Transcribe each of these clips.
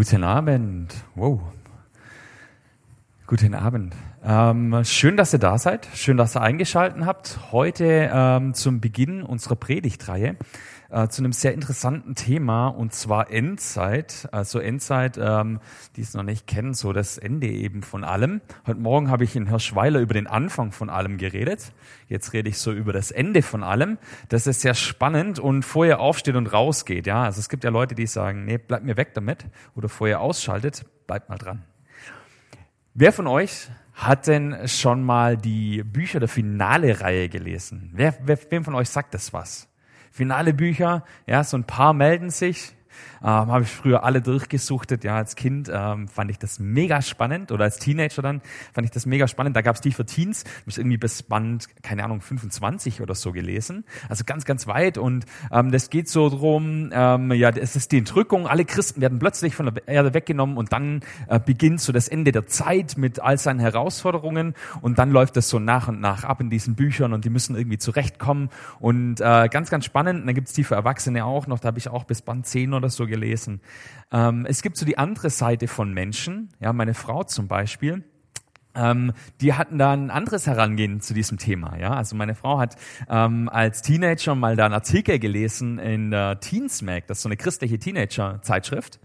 Guten Abend. Wow. Guten Abend. Ähm, schön, dass ihr da seid. Schön, dass ihr eingeschalten habt. Heute ähm, zum Beginn unserer Predigtreihe äh, zu einem sehr interessanten Thema und zwar Endzeit. Also Endzeit, ähm, die es noch nicht kennen, so das Ende eben von allem. Heute Morgen habe ich in Hirschweiler über den Anfang von allem geredet. Jetzt rede ich so über das Ende von allem. Das ist sehr spannend und vorher aufsteht und rausgeht. Ja, also es gibt ja Leute, die sagen, nee, bleibt mir weg damit oder vorher ausschaltet, bleibt mal dran. Wer von euch hat denn schon mal die Bücher der Finale-Reihe gelesen? Wer, wer, wem von euch sagt das was? Finale Bücher, ja, so ein paar melden sich. Ähm, Habe ich früher alle durchgesuchtet. Ja, als Kind ähm, fand ich das mega spannend oder als Teenager dann fand ich das mega spannend. Da gab es die für Teens, mich irgendwie bis Band, keine Ahnung, 25 oder so gelesen. Also ganz, ganz weit. Und ähm, das geht so drum, ähm, ja, es ist die Entrückung. Alle Christen werden plötzlich von der Erde weggenommen und dann äh, beginnt so das Ende der Zeit mit all seinen Herausforderungen. Und dann läuft das so nach und nach ab in diesen Büchern und die müssen irgendwie zurechtkommen. Und äh, ganz, ganz spannend. Und dann gibt's die für Erwachsene auch noch. Da habe ich auch bis Band 10 oder so gelesen. Ähm, es gibt so die andere Seite von Menschen, ja, meine Frau zum Beispiel, ähm, die hatten da ein anderes Herangehen zu diesem Thema. Ja, also meine Frau hat ähm, als Teenager mal da einen Artikel gelesen in der Teens Mag, das ist so eine christliche Teenager-Zeitschrift,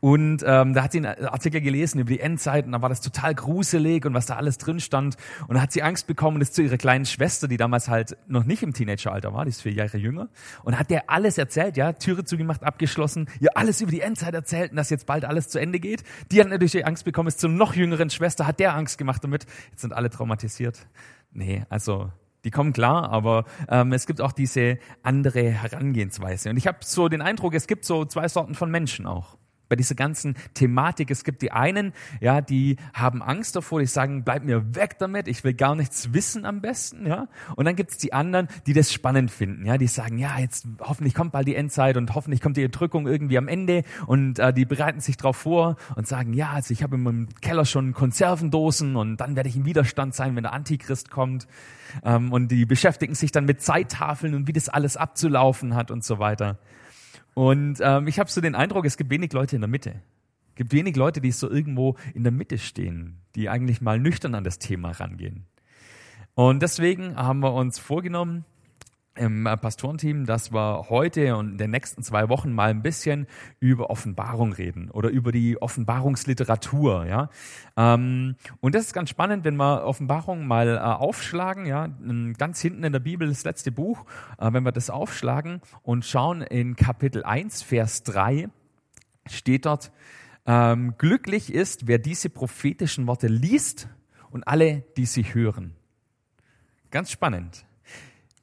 und ähm, da hat sie einen Artikel gelesen über die Endzeit und da war das total gruselig und was da alles drin stand und da hat sie Angst bekommen ist zu ihrer kleinen Schwester, die damals halt noch nicht im Teenageralter war, die ist vier Jahre jünger, und hat der alles erzählt, ja, Türe zugemacht, abgeschlossen, ihr alles über die Endzeit erzählt und dass jetzt bald alles zu Ende geht. Die hat natürlich Angst bekommen, ist zur noch jüngeren Schwester, hat der Angst gemacht gemacht damit, jetzt sind alle traumatisiert. Nee, also die kommen klar, aber ähm, es gibt auch diese andere Herangehensweise. Und ich habe so den Eindruck, es gibt so zwei Sorten von Menschen auch bei dieser ganzen Thematik. Es gibt die einen, ja, die haben Angst davor, die sagen, bleib mir weg damit, ich will gar nichts wissen am besten, ja. Und dann gibt es die anderen, die das spannend finden, ja, die sagen, ja, jetzt hoffentlich kommt bald die Endzeit und hoffentlich kommt die Entrückung irgendwie am Ende und äh, die bereiten sich darauf vor und sagen, ja, also ich habe in meinem Keller schon Konservendosen und dann werde ich im Widerstand sein, wenn der Antichrist kommt. Ähm, und die beschäftigen sich dann mit Zeittafeln und wie das alles abzulaufen hat und so weiter. Und ähm, ich habe so den Eindruck, es gibt wenig Leute in der Mitte. Es gibt wenig Leute, die so irgendwo in der Mitte stehen, die eigentlich mal nüchtern an das Thema rangehen. Und deswegen haben wir uns vorgenommen, im Pastorenteam, dass wir heute und in den nächsten zwei Wochen mal ein bisschen über Offenbarung reden oder über die Offenbarungsliteratur. Ja? Ähm, und das ist ganz spannend, wenn wir Offenbarung mal äh, aufschlagen. Ja? Ganz hinten in der Bibel das letzte Buch, äh, wenn wir das aufschlagen und schauen in Kapitel 1, Vers 3, steht dort, ähm, glücklich ist, wer diese prophetischen Worte liest und alle, die sie hören. Ganz spannend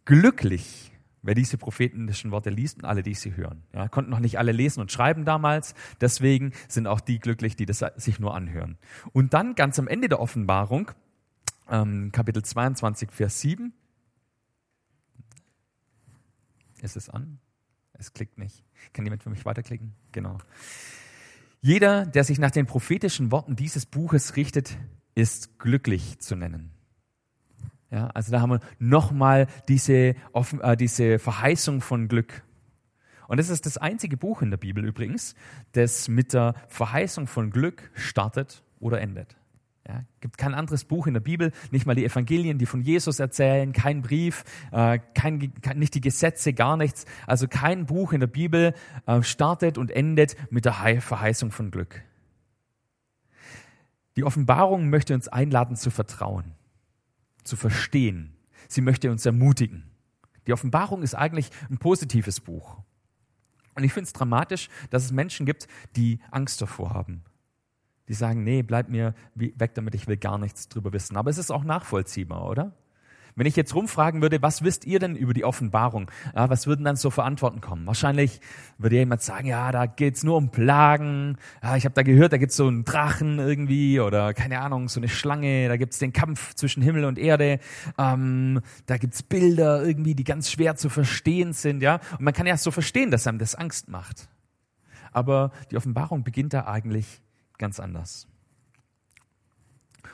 glücklich, wer diese prophetischen Worte liest und alle, die sie hören. Ja, konnten noch nicht alle lesen und schreiben damals, deswegen sind auch die glücklich, die das sich nur anhören. Und dann ganz am Ende der Offenbarung, ähm, Kapitel 22, Vers 7. Ist es an? Es klickt nicht. Kann jemand für mich weiterklicken? Genau. Jeder, der sich nach den prophetischen Worten dieses Buches richtet, ist glücklich zu nennen. Ja, also da haben wir nochmal diese, äh, diese Verheißung von Glück. Und das ist das einzige Buch in der Bibel übrigens, das mit der Verheißung von Glück startet oder endet. Ja, gibt kein anderes Buch in der Bibel, nicht mal die Evangelien, die von Jesus erzählen, kein Brief, äh, kein, kein, nicht die Gesetze, gar nichts. Also kein Buch in der Bibel äh, startet und endet mit der Verheißung von Glück. Die Offenbarung möchte uns einladen zu vertrauen zu verstehen. Sie möchte uns ermutigen. Die Offenbarung ist eigentlich ein positives Buch. Und ich finde es dramatisch, dass es Menschen gibt, die Angst davor haben. Die sagen, nee, bleib mir weg damit, ich will gar nichts drüber wissen. Aber es ist auch nachvollziehbar, oder? Wenn ich jetzt rumfragen würde, was wisst ihr denn über die Offenbarung? Ja, was würden dann so für Antworten kommen? Wahrscheinlich würde jemand sagen, ja, da geht's nur um Plagen. Ja, ich habe da gehört, da gibt's so einen Drachen irgendwie oder keine Ahnung, so eine Schlange. Da gibt's den Kampf zwischen Himmel und Erde. Ähm, da gibt's Bilder irgendwie, die ganz schwer zu verstehen sind. Ja, und man kann ja so verstehen, dass einem das Angst macht. Aber die Offenbarung beginnt da eigentlich ganz anders.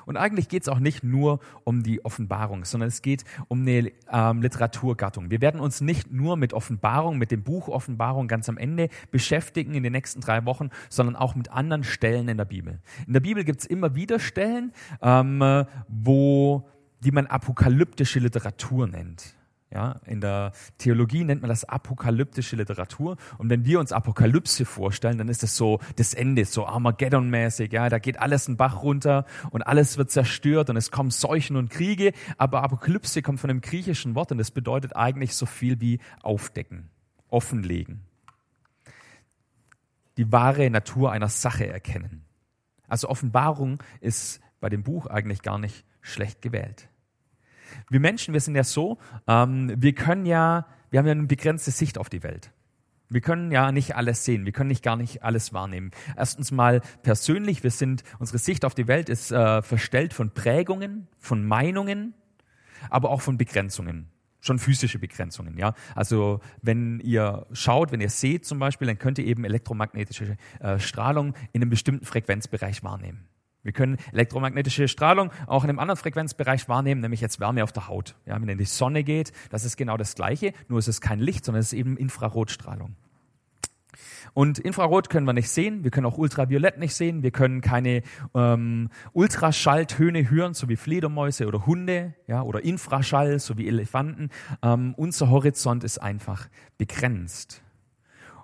Und eigentlich geht es auch nicht nur um die Offenbarung, sondern es geht um eine ähm, Literaturgattung. Wir werden uns nicht nur mit Offenbarung, mit dem Buch Offenbarung ganz am Ende beschäftigen in den nächsten drei Wochen, sondern auch mit anderen Stellen in der Bibel. In der Bibel gibt es immer wieder Stellen, ähm, wo die man apokalyptische Literatur nennt. Ja, in der Theologie nennt man das apokalyptische Literatur. Und wenn wir uns Apokalypse vorstellen, dann ist es so das Ende, so Armageddon-mäßig. Ja, da geht alles einen Bach runter und alles wird zerstört und es kommen Seuchen und Kriege. Aber Apokalypse kommt von einem griechischen Wort und das bedeutet eigentlich so viel wie aufdecken, offenlegen. Die wahre Natur einer Sache erkennen. Also Offenbarung ist bei dem Buch eigentlich gar nicht schlecht gewählt wir Menschen, wir sind ja so, ähm, wir können ja, wir haben ja eine begrenzte Sicht auf die Welt. Wir können ja nicht alles sehen, wir können nicht gar nicht alles wahrnehmen. Erstens mal persönlich, wir sind, unsere Sicht auf die Welt ist äh, verstellt von Prägungen, von Meinungen, aber auch von Begrenzungen schon physische Begrenzungen, ja. Also wenn ihr schaut, wenn ihr seht zum Beispiel, dann könnt ihr eben elektromagnetische äh, Strahlung in einem bestimmten Frequenzbereich wahrnehmen. Wir können elektromagnetische Strahlung auch in einem anderen Frequenzbereich wahrnehmen, nämlich jetzt Wärme auf der Haut. Ja, wenn in die Sonne geht, das ist genau das Gleiche, nur ist es kein Licht, sondern es ist eben Infrarotstrahlung. Und Infrarot können wir nicht sehen, wir können auch Ultraviolett nicht sehen, wir können keine ähm, Ultraschalltöne hören, so wie Fledermäuse oder Hunde, ja, oder Infraschall, so wie Elefanten. Ähm, unser Horizont ist einfach begrenzt.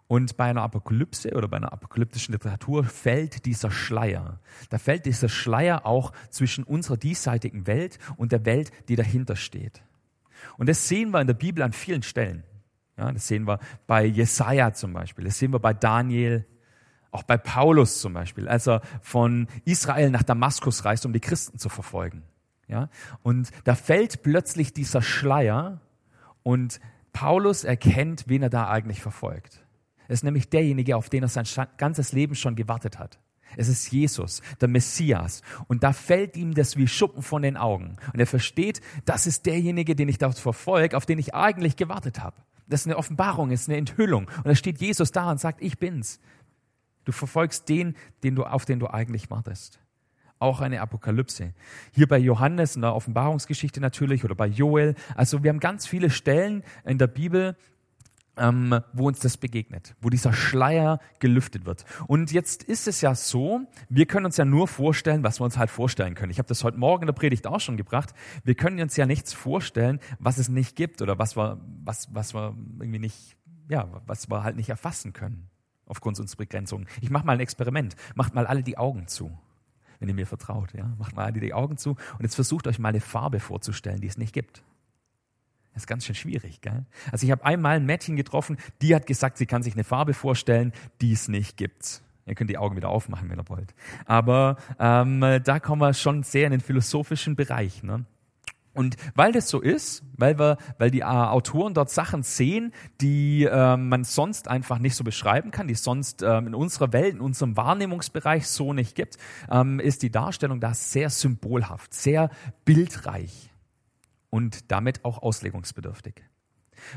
Und bei einer Apokalypse oder bei einer apokalyptischen Literatur fällt dieser Schleier. Da fällt dieser Schleier auch zwischen unserer diesseitigen Welt und der Welt, die dahinter steht. Und das sehen wir in der Bibel an vielen Stellen. Ja, das sehen wir bei Jesaja zum Beispiel. Das sehen wir bei Daniel. Auch bei Paulus zum Beispiel, als er von Israel nach Damaskus reist, um die Christen zu verfolgen. Ja, und da fällt plötzlich dieser Schleier und Paulus erkennt, wen er da eigentlich verfolgt. Es ist nämlich derjenige, auf den er sein ganzes Leben schon gewartet hat. Es ist Jesus, der Messias. Und da fällt ihm das wie Schuppen von den Augen. Und er versteht, das ist derjenige, den ich dort verfolge, auf den ich eigentlich gewartet habe. Das ist eine Offenbarung, ist eine Enthüllung. Und da steht Jesus da und sagt, ich bin's. Du verfolgst den, den du, auf den du eigentlich wartest. Auch eine Apokalypse. Hier bei Johannes in der Offenbarungsgeschichte natürlich oder bei Joel. Also wir haben ganz viele Stellen in der Bibel, ähm, wo uns das begegnet, wo dieser Schleier gelüftet wird. Und jetzt ist es ja so, wir können uns ja nur vorstellen, was wir uns halt vorstellen können. Ich habe das heute Morgen in der Predigt auch schon gebracht. Wir können uns ja nichts vorstellen, was es nicht gibt oder was wir, was, was wir irgendwie nicht, ja, was wir halt nicht erfassen können aufgrund unserer Begrenzung. Ich mache mal ein Experiment. Macht mal alle die Augen zu wenn ihr mir vertraut. Ja? Macht mal alle die Augen zu und jetzt versucht euch mal eine Farbe vorzustellen, die es nicht gibt. Das ist ganz schön schwierig, gell? Also ich habe einmal ein Mädchen getroffen, die hat gesagt, sie kann sich eine Farbe vorstellen, die es nicht gibt. Ihr könnt die Augen wieder aufmachen, wenn ihr wollt. Aber ähm, da kommen wir schon sehr in den philosophischen Bereich. Ne? Und weil das so ist, weil wir, weil die äh, Autoren dort Sachen sehen, die äh, man sonst einfach nicht so beschreiben kann, die sonst ähm, in unserer Welt, in unserem Wahrnehmungsbereich so nicht gibt, ähm, ist die Darstellung da sehr symbolhaft, sehr bildreich und damit auch auslegungsbedürftig.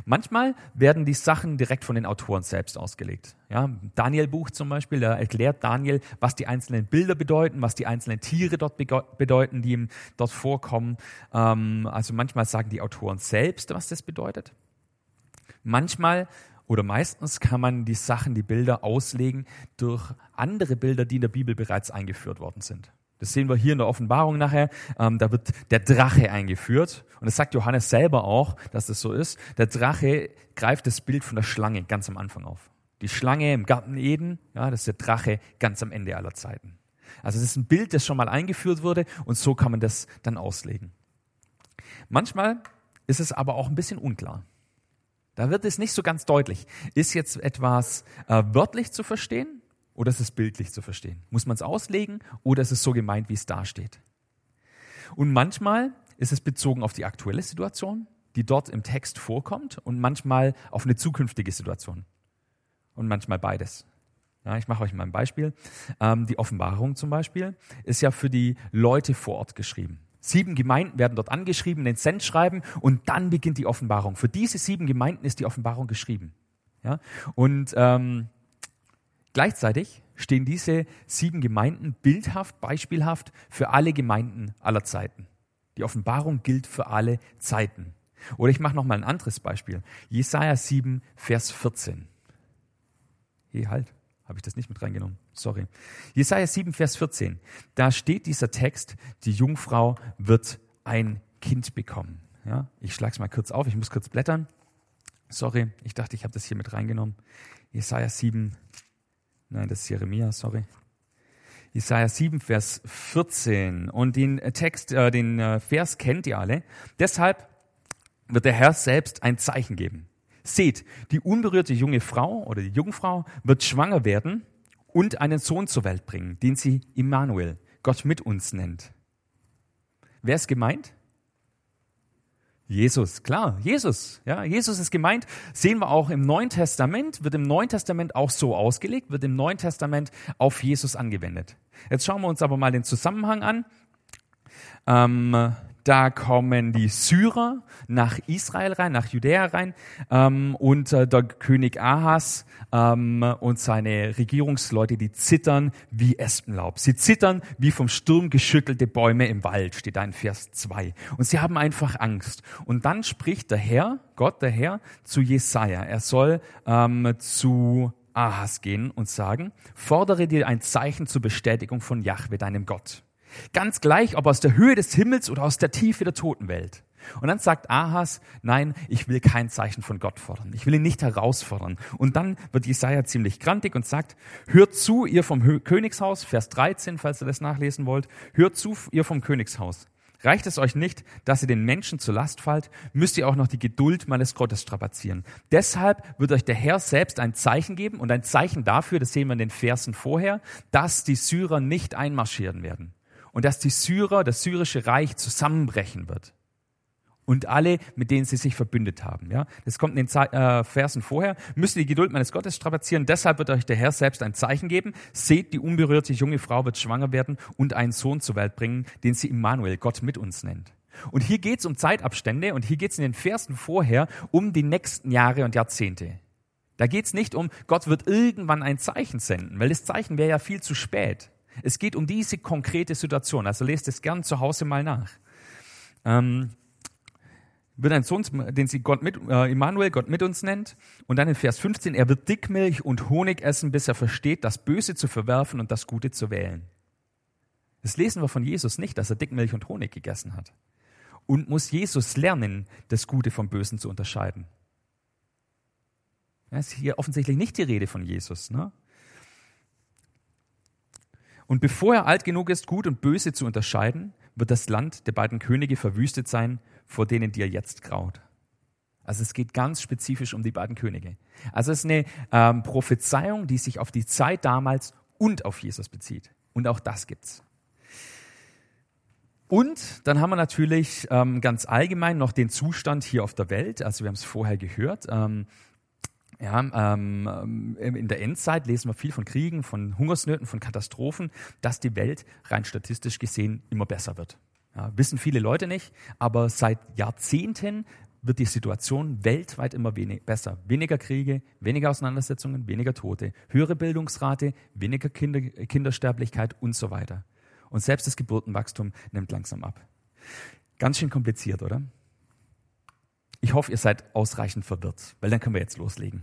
Manchmal werden die Sachen direkt von den Autoren selbst ausgelegt. Ja, Daniel Buch zum Beispiel, da erklärt Daniel, was die einzelnen Bilder bedeuten, was die einzelnen Tiere dort bedeuten, die ihm dort vorkommen. Ähm, also manchmal sagen die Autoren selbst, was das bedeutet. Manchmal oder meistens kann man die Sachen, die Bilder auslegen durch andere Bilder, die in der Bibel bereits eingeführt worden sind. Das sehen wir hier in der Offenbarung nachher. Ähm, da wird der Drache eingeführt. Und das sagt Johannes selber auch, dass das so ist. Der Drache greift das Bild von der Schlange ganz am Anfang auf. Die Schlange im Garten Eden, ja, das ist der Drache ganz am Ende aller Zeiten. Also das ist ein Bild, das schon mal eingeführt wurde und so kann man das dann auslegen. Manchmal ist es aber auch ein bisschen unklar. Da wird es nicht so ganz deutlich. Ist jetzt etwas äh, wörtlich zu verstehen oder ist es bildlich zu verstehen? Muss man es auslegen oder ist es so gemeint, wie es da steht? Und manchmal ist es bezogen auf die aktuelle Situation, die dort im Text vorkommt, und manchmal auf eine zukünftige Situation. Und manchmal beides. Ja, ich mache euch mal ein Beispiel. Ähm, die Offenbarung zum Beispiel ist ja für die Leute vor Ort geschrieben. Sieben Gemeinden werden dort angeschrieben, den Cent schreiben und dann beginnt die Offenbarung. Für diese sieben Gemeinden ist die Offenbarung geschrieben. Ja? Und ähm, Gleichzeitig stehen diese sieben Gemeinden bildhaft, beispielhaft für alle Gemeinden aller Zeiten. Die Offenbarung gilt für alle Zeiten. Oder ich mache noch mal ein anderes Beispiel. Jesaja 7, Vers 14. Hey, halt, habe ich das nicht mit reingenommen. Sorry. Jesaja 7, Vers 14. Da steht dieser Text, die Jungfrau wird ein Kind bekommen. Ja, ich schlage es mal kurz auf, ich muss kurz blättern. Sorry, ich dachte, ich habe das hier mit reingenommen. Jesaja 7, nein, das ist Jeremia, sorry. Jesaja 7, Vers 14. Und den Text, äh, den äh, Vers kennt ihr alle. Deshalb wird der Herr selbst ein Zeichen geben. Seht, die unberührte junge Frau oder die Jungfrau wird schwanger werden und einen Sohn zur Welt bringen, den sie Immanuel, Gott mit uns nennt. Wer ist gemeint? Jesus, klar, Jesus. Ja, Jesus ist gemeint. Sehen wir auch im Neuen Testament, wird im Neuen Testament auch so ausgelegt, wird im Neuen Testament auf Jesus angewendet. Jetzt schauen wir uns aber mal den Zusammenhang an. Ähm, da kommen die Syrer nach Israel rein, nach Judäa rein ähm, und äh, der König Ahas ähm, und seine Regierungsleute, die zittern wie Espenlaub. Sie zittern wie vom Sturm geschüttelte Bäume im Wald, steht da in Vers 2. Und sie haben einfach Angst. Und dann spricht der Herr, Gott der Herr, zu Jesaja. Er soll ähm, zu Ahas gehen und sagen, fordere dir ein Zeichen zur Bestätigung von Jahwe, deinem Gott. Ganz gleich, ob aus der Höhe des Himmels oder aus der Tiefe der Totenwelt. Und dann sagt Ahas, nein, ich will kein Zeichen von Gott fordern. Ich will ihn nicht herausfordern. Und dann wird Jesaja ziemlich grantig und sagt, hört zu, ihr vom Königshaus, Vers 13, falls ihr das nachlesen wollt, hört zu, ihr vom Königshaus. Reicht es euch nicht, dass ihr den Menschen zur Last fallt, müsst ihr auch noch die Geduld meines Gottes strapazieren. Deshalb wird euch der Herr selbst ein Zeichen geben und ein Zeichen dafür, das sehen wir in den Versen vorher, dass die Syrer nicht einmarschieren werden und dass die Syrer, das syrische Reich zusammenbrechen wird. Und alle, mit denen sie sich verbündet haben. Ja, das kommt in den äh, Versen vorher. Müsst ihr die Geduld meines Gottes strapazieren. Deshalb wird euch der Herr selbst ein Zeichen geben. Seht, die unberührte junge Frau wird schwanger werden und einen Sohn zur Welt bringen, den sie Immanuel, Gott mit uns nennt. Und hier geht es um Zeitabstände und hier geht es in den Versen vorher um die nächsten Jahre und Jahrzehnte. Da geht es nicht um, Gott wird irgendwann ein Zeichen senden, weil das Zeichen wäre ja viel zu spät. Es geht um diese konkrete Situation. Also lest es gern zu Hause mal nach. Ähm, wird ein Sohn, den sie Gott mit, äh, Immanuel, Gott mit uns nennt. Und dann in Vers 15, er wird Dickmilch und Honig essen, bis er versteht, das Böse zu verwerfen und das Gute zu wählen. Das lesen wir von Jesus nicht, dass er Dickmilch und Honig gegessen hat. Und muss Jesus lernen, das Gute vom Bösen zu unterscheiden. Das ist hier offensichtlich nicht die Rede von Jesus. Ne? Und bevor er alt genug ist, Gut und Böse zu unterscheiden, wird das Land der beiden Könige verwüstet sein, vor denen dir jetzt graut. Also es geht ganz spezifisch um die beiden Könige. Also es ist eine ähm, Prophezeiung, die sich auf die Zeit damals und auf Jesus bezieht. Und auch das gibt's. Und dann haben wir natürlich ähm, ganz allgemein noch den Zustand hier auf der Welt. Also wir haben es vorher gehört. Ähm, ja, ähm, in der Endzeit lesen wir viel von Kriegen, von Hungersnöten, von Katastrophen, dass die Welt rein statistisch gesehen immer besser wird. Ja, wissen viele Leute nicht, aber seit Jahrzehnten wird die Situation weltweit immer wenig, besser. Weniger Kriege, weniger Auseinandersetzungen, weniger Tote, höhere Bildungsrate, weniger Kinder, Kindersterblichkeit und so weiter. Und selbst das Geburtenwachstum nimmt langsam ab. Ganz schön kompliziert, oder? Ich hoffe, ihr seid ausreichend verwirrt, weil dann können wir jetzt loslegen.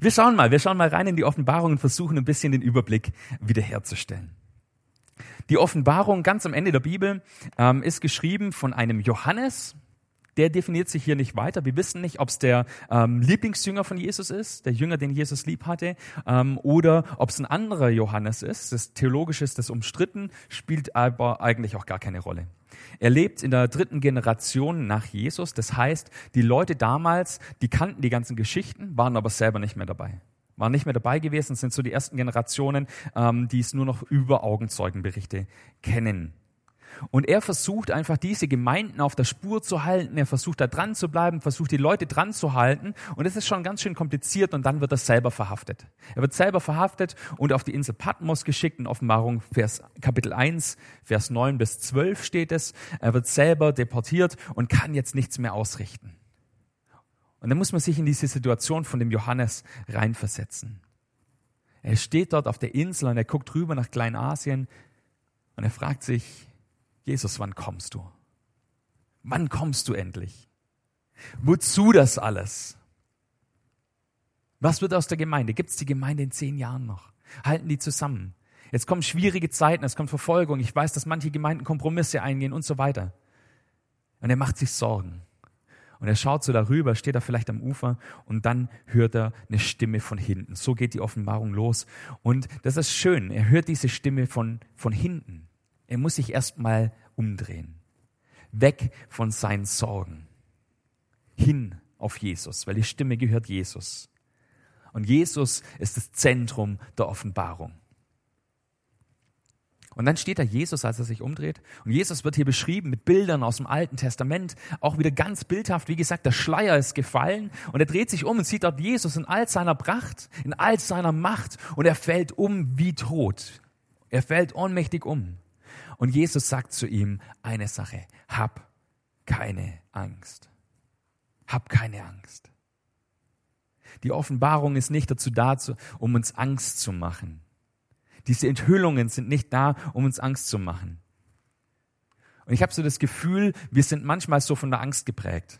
wir schauen mal, wir schauen mal rein in die Offenbarung und versuchen ein bisschen den Überblick wiederherzustellen. Die Offenbarung ganz am Ende der Bibel ähm, ist geschrieben von einem Johannes. Der definiert sich hier nicht weiter. Wir wissen nicht, ob es der ähm, Lieblingsjünger von Jesus ist, der Jünger, den Jesus lieb hatte, ähm, oder ob es ein anderer Johannes ist. Das Theologische ist das umstritten, spielt aber eigentlich auch gar keine Rolle. Er lebt in der dritten Generation nach Jesus. Das heißt, die Leute damals, die kannten die ganzen Geschichten, waren aber selber nicht mehr dabei. Waren nicht mehr dabei gewesen, sind so die ersten Generationen, ähm, die es nur noch über Augenzeugenberichte kennen. Und er versucht einfach diese Gemeinden auf der Spur zu halten. Er versucht da dran zu bleiben, versucht die Leute dran zu halten. Und es ist schon ganz schön kompliziert und dann wird er selber verhaftet. Er wird selber verhaftet und auf die Insel Patmos geschickt. In Offenbarung Vers, Kapitel 1, Vers 9 bis 12 steht es. Er wird selber deportiert und kann jetzt nichts mehr ausrichten. Und dann muss man sich in diese Situation von dem Johannes reinversetzen. Er steht dort auf der Insel und er guckt rüber nach Kleinasien und er fragt sich, Jesus, wann kommst du? Wann kommst du endlich? Wozu das alles? Was wird aus der Gemeinde? Gibt es die Gemeinde in zehn Jahren noch? Halten die zusammen? Jetzt kommen schwierige Zeiten, es kommt Verfolgung. Ich weiß, dass manche Gemeinden Kompromisse eingehen und so weiter. Und er macht sich Sorgen. Und er schaut so darüber, steht da vielleicht am Ufer und dann hört er eine Stimme von hinten. So geht die Offenbarung los. Und das ist schön. Er hört diese Stimme von, von hinten. Er muss sich erstmal umdrehen. Weg von seinen Sorgen. Hin auf Jesus, weil die Stimme gehört Jesus. Und Jesus ist das Zentrum der Offenbarung. Und dann steht da Jesus, als er sich umdreht. Und Jesus wird hier beschrieben mit Bildern aus dem Alten Testament. Auch wieder ganz bildhaft. Wie gesagt, der Schleier ist gefallen. Und er dreht sich um und sieht dort Jesus in all seiner Pracht, in all seiner Macht. Und er fällt um wie tot. Er fällt ohnmächtig um. Und Jesus sagt zu ihm eine Sache. Hab keine Angst. Hab keine Angst. Die Offenbarung ist nicht dazu da, um uns Angst zu machen. Diese Enthüllungen sind nicht da, um uns Angst zu machen. Und ich habe so das Gefühl, wir sind manchmal so von der Angst geprägt.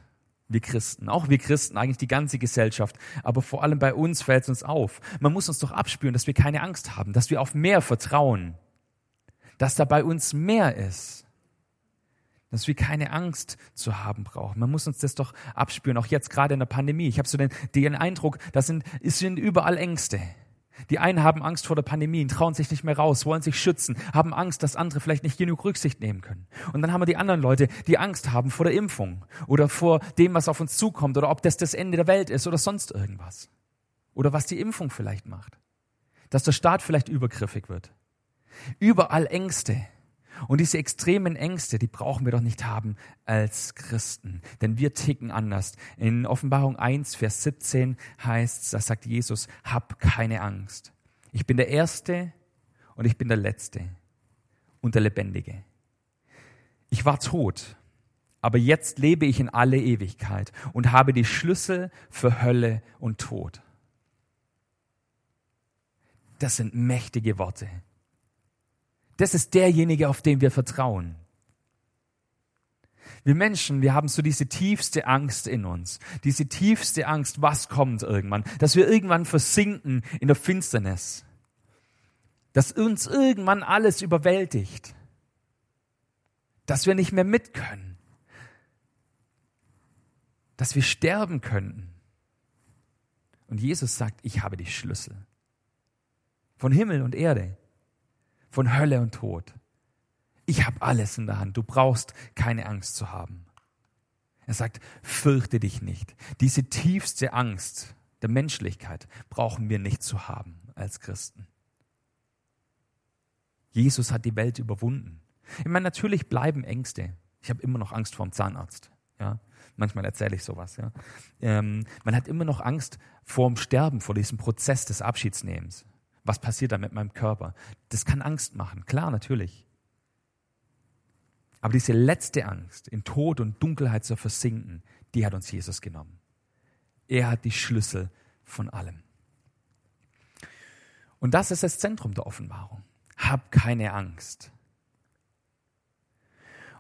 Wir Christen, auch wir Christen, eigentlich die ganze Gesellschaft. Aber vor allem bei uns fällt es uns auf. Man muss uns doch abspüren, dass wir keine Angst haben, dass wir auf mehr vertrauen, dass da bei uns mehr ist, dass wir keine Angst zu haben brauchen. Man muss uns das doch abspüren, auch jetzt gerade in der Pandemie. Ich habe so den, den Eindruck, da sind, es sind überall Ängste. Die einen haben Angst vor der Pandemie, trauen sich nicht mehr raus, wollen sich schützen, haben Angst, dass andere vielleicht nicht genug Rücksicht nehmen können. Und dann haben wir die anderen Leute, die Angst haben vor der Impfung oder vor dem, was auf uns zukommt oder ob das das Ende der Welt ist oder sonst irgendwas. Oder was die Impfung vielleicht macht. Dass der Staat vielleicht übergriffig wird. Überall Ängste. Und diese extremen Ängste, die brauchen wir doch nicht haben als Christen, denn wir ticken anders. In Offenbarung 1, Vers 17 heißt, da sagt Jesus, hab keine Angst. Ich bin der Erste und ich bin der Letzte und der Lebendige. Ich war tot, aber jetzt lebe ich in alle Ewigkeit und habe die Schlüssel für Hölle und Tod. Das sind mächtige Worte. Das ist derjenige, auf den wir vertrauen. Wir Menschen, wir haben so diese tiefste Angst in uns. Diese tiefste Angst, was kommt irgendwann? Dass wir irgendwann versinken in der Finsternis. Dass uns irgendwann alles überwältigt. Dass wir nicht mehr mit können. Dass wir sterben könnten. Und Jesus sagt, ich habe die Schlüssel. Von Himmel und Erde von Hölle und Tod. Ich habe alles in der Hand. Du brauchst keine Angst zu haben. Er sagt, fürchte dich nicht. Diese tiefste Angst der Menschlichkeit brauchen wir nicht zu haben als Christen. Jesus hat die Welt überwunden. Ich meine, natürlich bleiben Ängste. Ich habe immer noch Angst vor dem Zahnarzt. Ja, manchmal erzähle ich sowas. Ja, ähm, man hat immer noch Angst vor dem Sterben, vor diesem Prozess des Abschiedsnehmens. Was passiert da mit meinem Körper? Das kann Angst machen, klar, natürlich. Aber diese letzte Angst, in Tod und Dunkelheit zu versinken, die hat uns Jesus genommen. Er hat die Schlüssel von allem. Und das ist das Zentrum der Offenbarung. Hab keine Angst.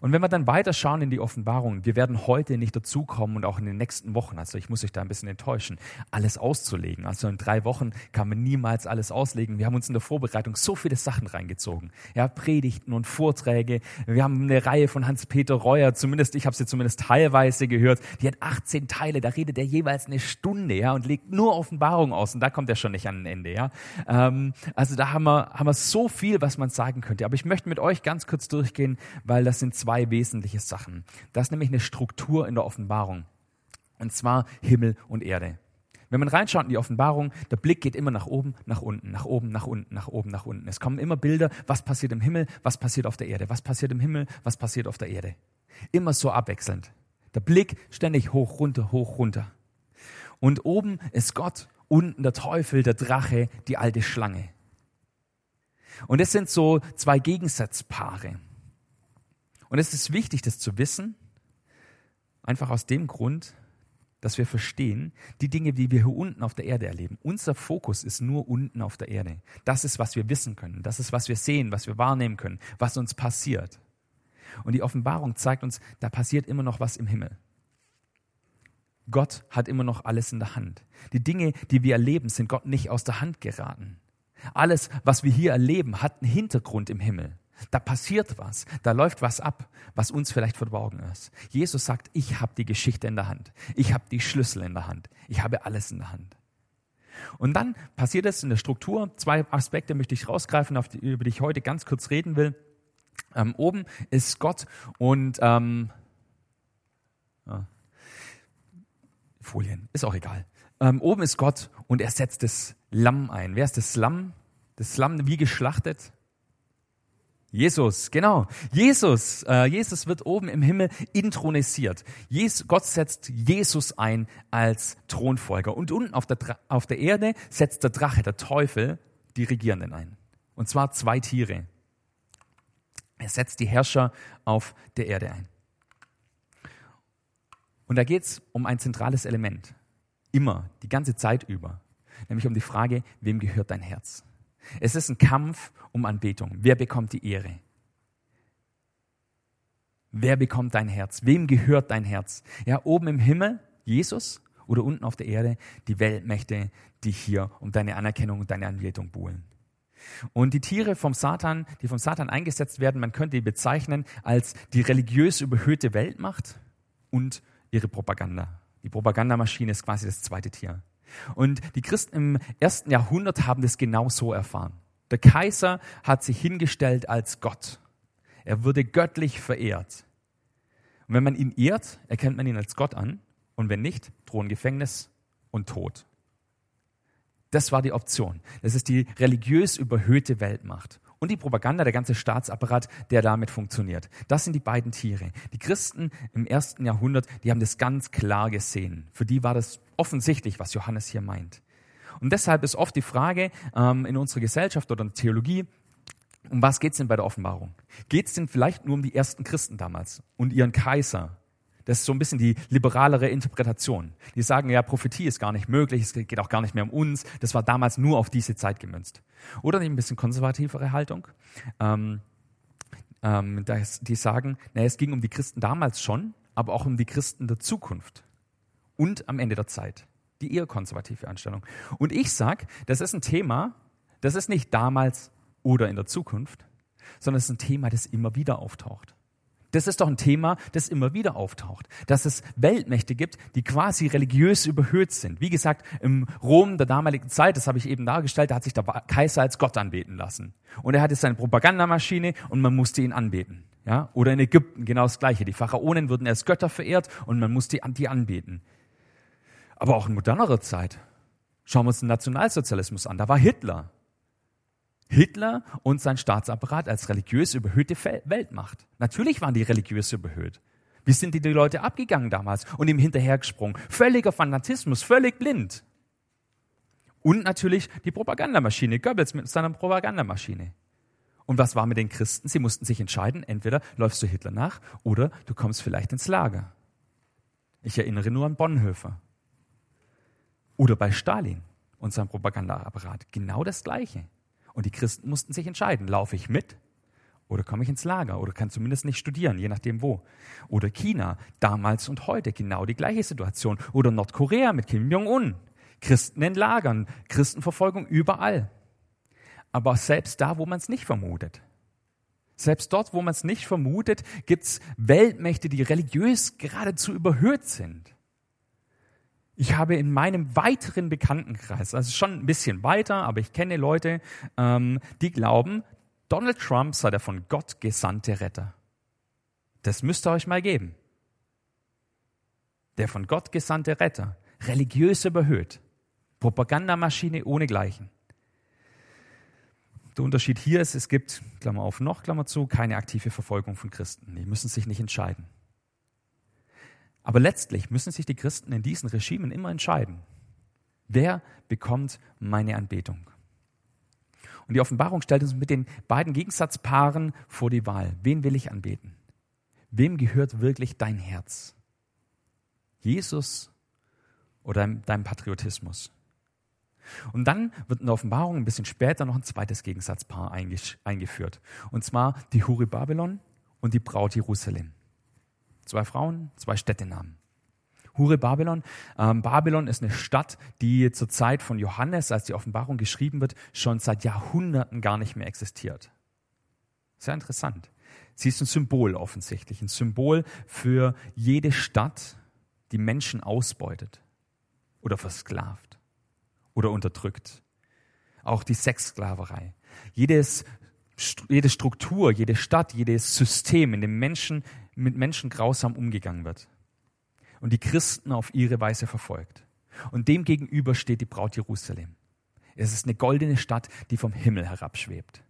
Und wenn wir dann weiter schauen in die Offenbarung, wir werden heute nicht dazukommen und auch in den nächsten Wochen, also ich muss euch da ein bisschen enttäuschen, alles auszulegen. Also in drei Wochen kann man niemals alles auslegen. Wir haben uns in der Vorbereitung so viele Sachen reingezogen. Ja, Predigten und Vorträge. Wir haben eine Reihe von Hans-Peter Reuer, zumindest ich habe sie zumindest teilweise gehört. Die hat 18 Teile, da redet er jeweils eine Stunde, ja, und legt nur Offenbarung aus und da kommt er schon nicht an ein Ende, ja. Ähm, also da haben wir, haben wir so viel, was man sagen könnte. Aber ich möchte mit euch ganz kurz durchgehen, weil das sind zwei zwei wesentliche Sachen. Das ist nämlich eine Struktur in der Offenbarung. Und zwar Himmel und Erde. Wenn man reinschaut in die Offenbarung, der Blick geht immer nach oben, nach unten, nach oben, nach unten, nach oben, nach unten. Es kommen immer Bilder, was passiert im Himmel, was passiert auf der Erde, was passiert im Himmel, was passiert auf der Erde. Immer so abwechselnd. Der Blick ständig hoch, runter, hoch, runter. Und oben ist Gott, unten der Teufel, der Drache, die alte Schlange. Und es sind so zwei Gegensatzpaare. Und es ist wichtig, das zu wissen, einfach aus dem Grund, dass wir verstehen, die Dinge, die wir hier unten auf der Erde erleben, unser Fokus ist nur unten auf der Erde. Das ist, was wir wissen können. Das ist, was wir sehen, was wir wahrnehmen können, was uns passiert. Und die Offenbarung zeigt uns, da passiert immer noch was im Himmel. Gott hat immer noch alles in der Hand. Die Dinge, die wir erleben, sind Gott nicht aus der Hand geraten. Alles, was wir hier erleben, hat einen Hintergrund im Himmel. Da passiert was, da läuft was ab, was uns vielleicht verborgen ist. Jesus sagt, ich habe die Geschichte in der Hand, ich habe die Schlüssel in der Hand, ich habe alles in der Hand. Und dann passiert es in der Struktur. Zwei Aspekte möchte ich rausgreifen, die, über die ich heute ganz kurz reden will. Ähm, oben ist Gott und ähm, ja, Folien, ist auch egal. Ähm, oben ist Gott und er setzt das Lamm ein. Wer ist das Lamm? Das Lamm wie geschlachtet? Jesus, genau. Jesus, äh, Jesus wird oben im Himmel intronisiert. Jesus, Gott setzt Jesus ein als Thronfolger. Und unten auf der, auf der Erde setzt der Drache, der Teufel, die Regierenden ein. Und zwar zwei Tiere. Er setzt die Herrscher auf der Erde ein. Und da geht es um ein zentrales Element. Immer, die ganze Zeit über. Nämlich um die Frage, wem gehört dein Herz? Es ist ein Kampf um Anbetung. Wer bekommt die Ehre? Wer bekommt dein Herz? Wem gehört dein Herz? Ja, oben im Himmel Jesus oder unten auf der Erde die Weltmächte, die hier um deine Anerkennung und deine Anbetung buhlen. Und die Tiere vom Satan, die vom Satan eingesetzt werden, man könnte die bezeichnen als die religiös überhöhte Weltmacht und ihre Propaganda. Die Propagandamaschine ist quasi das zweite Tier. Und die Christen im ersten Jahrhundert haben das genau so erfahren. Der Kaiser hat sich hingestellt als Gott. Er wurde göttlich verehrt. Und wenn man ihn ehrt, erkennt man ihn als Gott an. Und wenn nicht, drohen Gefängnis und Tod. Das war die Option. Das ist die religiös überhöhte Weltmacht und die Propaganda, der ganze Staatsapparat, der damit funktioniert. Das sind die beiden Tiere. Die Christen im ersten Jahrhundert, die haben das ganz klar gesehen. Für die war das offensichtlich, was Johannes hier meint. Und deshalb ist oft die Frage ähm, in unserer Gesellschaft oder in der Theologie, um was geht es denn bei der Offenbarung? Geht es denn vielleicht nur um die ersten Christen damals und ihren Kaiser? Das ist so ein bisschen die liberalere Interpretation. Die sagen, ja, Prophetie ist gar nicht möglich, es geht auch gar nicht mehr um uns. Das war damals nur auf diese Zeit gemünzt. Oder ein bisschen konservativere Haltung. Ähm, ähm, die sagen, naja, es ging um die Christen damals schon, aber auch um die Christen der Zukunft und am Ende der Zeit. Die eher konservative Anstellung. Und ich sage, das ist ein Thema, das ist nicht damals oder in der Zukunft, sondern es ist ein Thema, das immer wieder auftaucht. Das ist doch ein Thema, das immer wieder auftaucht, dass es Weltmächte gibt, die quasi religiös überhöht sind. Wie gesagt, im Rom der damaligen Zeit, das habe ich eben dargestellt, da hat sich der Kaiser als Gott anbeten lassen. Und er hatte seine Propagandamaschine und man musste ihn anbeten. Ja? Oder in Ägypten genau das Gleiche. Die Pharaonen wurden als Götter verehrt und man musste die anbeten. Aber auch in modernerer Zeit. Schauen wir uns den Nationalsozialismus an. Da war Hitler. Hitler und sein Staatsapparat als religiös überhöhte Weltmacht. Natürlich waren die religiös überhöht. Wie sind die, Leute abgegangen damals und ihm hinterhergesprungen? Völliger Fanatismus, völlig blind. Und natürlich die Propagandamaschine, Goebbels mit seiner Propagandamaschine. Und was war mit den Christen? Sie mussten sich entscheiden, entweder läufst du Hitler nach oder du kommst vielleicht ins Lager. Ich erinnere nur an Bonhoeffer. Oder bei Stalin und seinem Propagandaapparat. Genau das Gleiche. Und die Christen mussten sich entscheiden, laufe ich mit oder komme ich ins Lager oder kann zumindest nicht studieren, je nachdem wo. Oder China, damals und heute genau die gleiche Situation. Oder Nordkorea mit Kim Jong-un. Christen in Lagern, Christenverfolgung überall. Aber selbst da, wo man es nicht vermutet. Selbst dort, wo man es nicht vermutet, gibt es Weltmächte, die religiös geradezu überhöht sind. Ich habe in meinem weiteren Bekanntenkreis, also schon ein bisschen weiter, aber ich kenne Leute, ähm, die glauben, Donald Trump sei der von Gott gesandte Retter. Das müsst ihr euch mal geben. Der von Gott gesandte Retter, religiös überhöht, Propagandamaschine ohnegleichen. Der Unterschied hier ist, es gibt, Klammer auf noch, Klammer zu, keine aktive Verfolgung von Christen. Die müssen sich nicht entscheiden. Aber letztlich müssen sich die Christen in diesen Regimen immer entscheiden. Wer bekommt meine Anbetung? Und die Offenbarung stellt uns mit den beiden Gegensatzpaaren vor die Wahl. Wen will ich anbeten? Wem gehört wirklich dein Herz? Jesus oder deinem Patriotismus. Und dann wird in der Offenbarung ein bisschen später noch ein zweites Gegensatzpaar eingeführt. Und zwar die Hure Babylon und die Braut Jerusalem. Zwei Frauen, zwei Städtenamen. Hure Babylon. Ähm, Babylon ist eine Stadt, die zur Zeit von Johannes, als die Offenbarung geschrieben wird, schon seit Jahrhunderten gar nicht mehr existiert. Sehr interessant. Sie ist ein Symbol offensichtlich, ein Symbol für jede Stadt, die Menschen ausbeutet oder versklavt oder unterdrückt. Auch die Sexsklaverei. Jedes, jede Struktur, jede Stadt, jedes System, in dem Menschen mit Menschen grausam umgegangen wird und die Christen auf ihre Weise verfolgt. Und dem gegenüber steht die Braut Jerusalem. Es ist eine goldene Stadt, die vom Himmel herabschwebt.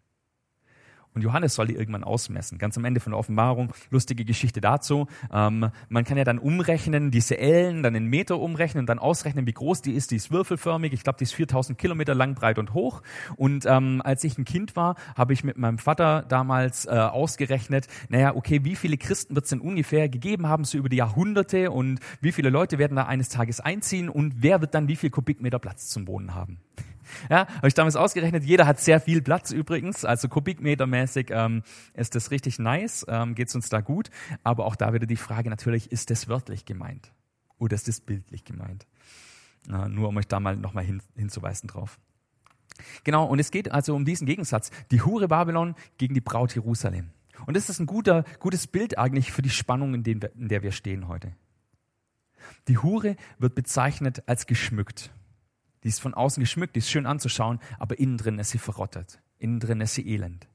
Und Johannes soll die irgendwann ausmessen. Ganz am Ende von der Offenbarung, lustige Geschichte dazu. Ähm, man kann ja dann umrechnen, diese Ellen, dann in Meter umrechnen und dann ausrechnen, wie groß die ist. Die ist würfelförmig. Ich glaube, die ist 4000 Kilometer lang, breit und hoch. Und ähm, als ich ein Kind war, habe ich mit meinem Vater damals äh, ausgerechnet, naja, okay, wie viele Christen wird es denn ungefähr gegeben haben, so über die Jahrhunderte und wie viele Leute werden da eines Tages einziehen und wer wird dann wie viel Kubikmeter Platz zum Wohnen haben? Ja, habe ich damals ausgerechnet. Jeder hat sehr viel Platz übrigens, also kubikmetermäßig ähm, ist das richtig nice, ähm, geht es uns da gut. Aber auch da wieder die Frage natürlich, ist das wörtlich gemeint oder ist das bildlich gemeint? Äh, nur um euch da mal nochmal hin, hinzuweisen drauf. Genau, und es geht also um diesen Gegensatz, die Hure Babylon gegen die Braut Jerusalem. Und das ist ein guter, gutes Bild eigentlich für die Spannung, in, dem, in der wir stehen heute. Die Hure wird bezeichnet als geschmückt. Die ist von außen geschmückt, die ist schön anzuschauen, aber innen drin ist sie verrottet. Innen drin ist sie elend.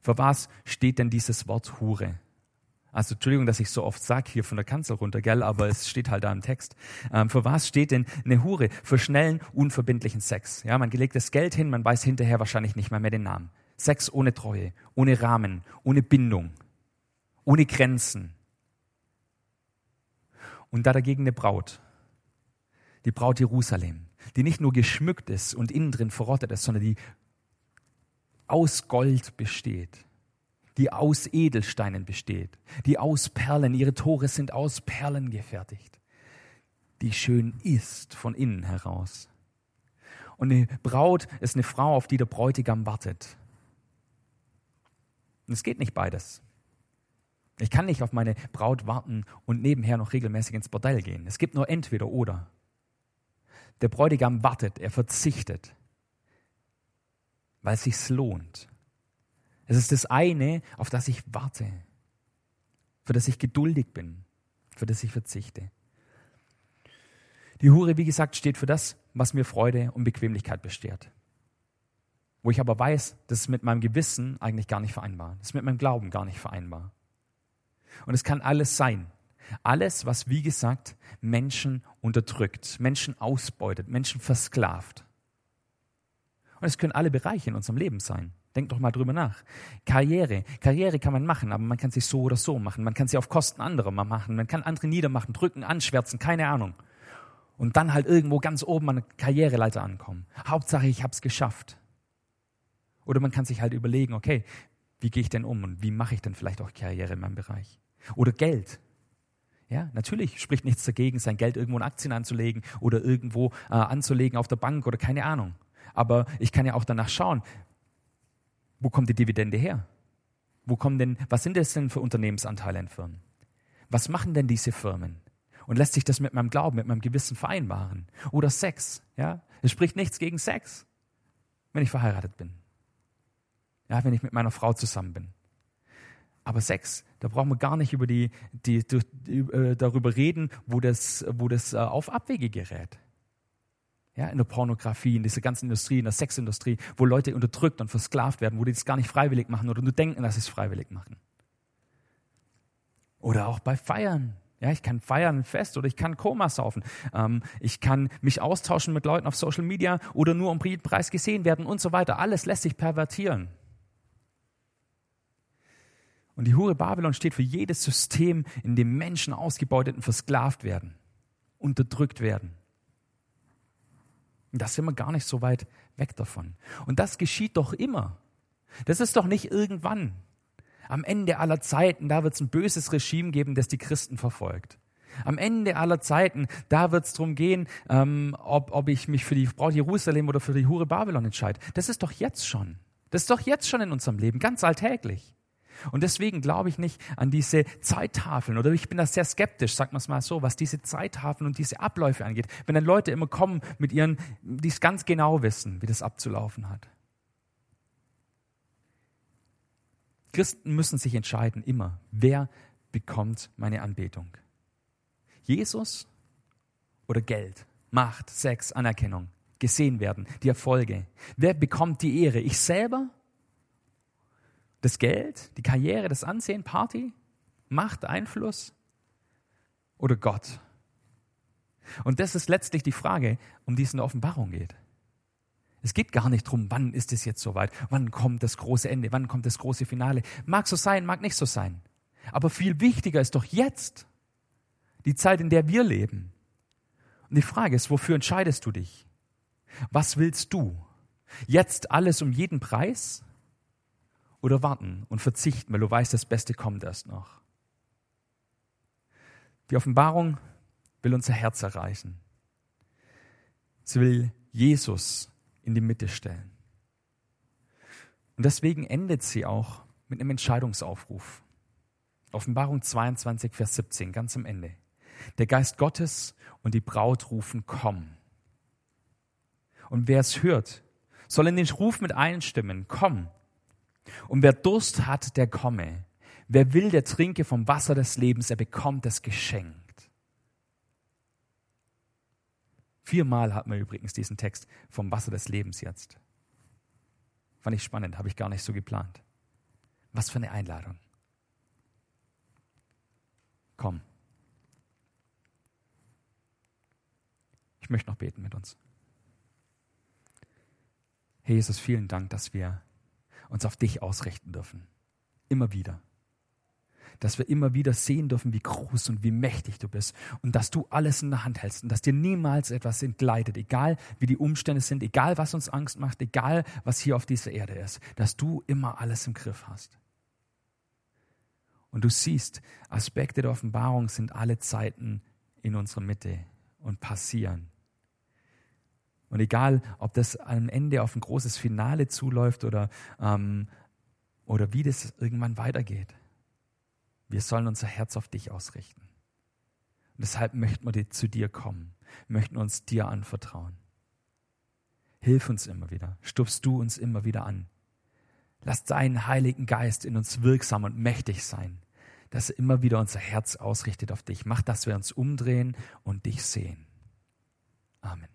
Für was steht denn dieses Wort Hure? Also Entschuldigung, dass ich so oft sage hier von der Kanzel runter, gell, aber es steht halt da im Text. Ähm, für was steht denn eine Hure? Für schnellen, unverbindlichen Sex. Ja, man gelegt das Geld hin, man weiß hinterher wahrscheinlich nicht mal mehr den Namen. Sex ohne Treue, ohne Rahmen, ohne Bindung, ohne Grenzen. Und da dagegen eine Braut, die Braut Jerusalem, die nicht nur geschmückt ist und innen drin verrottet ist, sondern die aus Gold besteht, die aus Edelsteinen besteht, die aus Perlen, ihre Tore sind aus Perlen gefertigt, die schön ist von innen heraus. Und eine Braut ist eine Frau, auf die der Bräutigam wartet. Und es geht nicht beides. Ich kann nicht auf meine Braut warten und nebenher noch regelmäßig ins Bordell gehen. Es gibt nur entweder oder. Der Bräutigam wartet, er verzichtet, weil es sich lohnt. Es ist das eine, auf das ich warte, für das ich geduldig bin, für das ich verzichte. Die Hure, wie gesagt, steht für das, was mir Freude und Bequemlichkeit beschert. Wo ich aber weiß, das ist mit meinem Gewissen eigentlich gar nicht vereinbar. Das ist mit meinem Glauben gar nicht vereinbar. Und es kann alles sein. Alles, was, wie gesagt, Menschen unterdrückt, Menschen ausbeutet, Menschen versklavt. Und es können alle Bereiche in unserem Leben sein. Denkt doch mal drüber nach. Karriere. Karriere kann man machen, aber man kann sie so oder so machen. Man kann sie auf Kosten anderer machen. Man kann andere niedermachen, drücken, anschwärzen, keine Ahnung. Und dann halt irgendwo ganz oben an der Karriereleiter ankommen. Hauptsache, ich habe es geschafft. Oder man kann sich halt überlegen, okay, wie gehe ich denn um und wie mache ich denn vielleicht auch Karriere in meinem Bereich? Oder Geld. Ja, natürlich spricht nichts dagegen, sein Geld irgendwo in Aktien anzulegen oder irgendwo äh, anzulegen auf der Bank oder keine Ahnung. Aber ich kann ja auch danach schauen, wo kommt die Dividende her? Wo kommen denn, was sind das denn für Unternehmensanteile in Firmen? Was machen denn diese Firmen? Und lässt sich das mit meinem Glauben, mit meinem Gewissen vereinbaren? Oder Sex, ja? Es spricht nichts gegen Sex, wenn ich verheiratet bin. Ja, wenn ich mit meiner Frau zusammen bin. Aber Sex, da brauchen wir gar nicht über die, die, die äh, darüber reden, wo das, wo das äh, auf Abwege gerät. Ja, in der Pornografie, in dieser ganzen Industrie, in der Sexindustrie, wo Leute unterdrückt und versklavt werden, wo die das gar nicht freiwillig machen oder nur denken, dass sie es freiwillig machen. Oder auch bei Feiern. Ja, ich kann feiern fest oder ich kann Koma saufen. Ähm, ich kann mich austauschen mit Leuten auf Social Media oder nur um Preis gesehen werden und so weiter. Alles lässt sich pervertieren. Und die Hure Babylon steht für jedes System, in dem Menschen ausgebeutet und versklavt werden, unterdrückt werden. Und da sind wir gar nicht so weit weg davon. Und das geschieht doch immer. Das ist doch nicht irgendwann. Am Ende aller Zeiten, da wird es ein böses Regime geben, das die Christen verfolgt. Am Ende aller Zeiten, da wird es darum gehen, ähm, ob, ob ich mich für die Braut Jerusalem oder für die Hure Babylon entscheide. Das ist doch jetzt schon. Das ist doch jetzt schon in unserem Leben, ganz alltäglich. Und deswegen glaube ich nicht an diese Zeittafeln oder ich bin da sehr skeptisch, sagt man es mal so, was diese Zeittafeln und diese Abläufe angeht. Wenn dann Leute immer kommen mit ihren, die es ganz genau wissen, wie das abzulaufen hat. Christen müssen sich entscheiden, immer, wer bekommt meine Anbetung. Jesus oder Geld, Macht, Sex, Anerkennung, gesehen werden, die Erfolge. Wer bekommt die Ehre? Ich selber? Das Geld, die Karriere, das Ansehen, Party, Macht, Einfluss oder Gott? Und das ist letztlich die Frage, um die es in der Offenbarung geht. Es geht gar nicht darum, wann ist es jetzt soweit, wann kommt das große Ende, wann kommt das große Finale. Mag so sein, mag nicht so sein. Aber viel wichtiger ist doch jetzt die Zeit, in der wir leben. Und die Frage ist, wofür entscheidest du dich? Was willst du? Jetzt alles um jeden Preis? Oder warten und verzichten, weil du weißt, das Beste kommt erst noch? Die Offenbarung will unser Herz erreichen. Sie will Jesus in die Mitte stellen. Und deswegen endet sie auch mit einem Entscheidungsaufruf. Offenbarung 22, Vers 17, ganz am Ende. Der Geist Gottes und die Braut rufen, komm. Und wer es hört, soll in den Ruf mit einstimmen, komm. Und wer Durst hat, der komme. Wer will, der trinke vom Wasser des Lebens, er bekommt das Geschenk. Viermal hat man übrigens diesen Text vom Wasser des Lebens jetzt. Fand ich spannend, habe ich gar nicht so geplant. Was für eine Einladung. Komm. Ich möchte noch beten mit uns. Herr Jesus, vielen Dank, dass wir uns auf dich ausrichten dürfen. Immer wieder dass wir immer wieder sehen dürfen, wie groß und wie mächtig du bist und dass du alles in der Hand hältst und dass dir niemals etwas entgleitet, egal wie die Umstände sind, egal was uns Angst macht, egal was hier auf dieser Erde ist, dass du immer alles im Griff hast. Und du siehst, Aspekte der Offenbarung sind alle Zeiten in unserer Mitte und passieren. Und egal, ob das am Ende auf ein großes Finale zuläuft oder, ähm, oder wie das irgendwann weitergeht. Wir sollen unser Herz auf dich ausrichten. Und deshalb möchten wir zu dir kommen, möchten uns dir anvertrauen. Hilf uns immer wieder, stupst du uns immer wieder an. Lass deinen Heiligen Geist in uns wirksam und mächtig sein, dass er immer wieder unser Herz ausrichtet auf dich. Mach, dass wir uns umdrehen und dich sehen. Amen.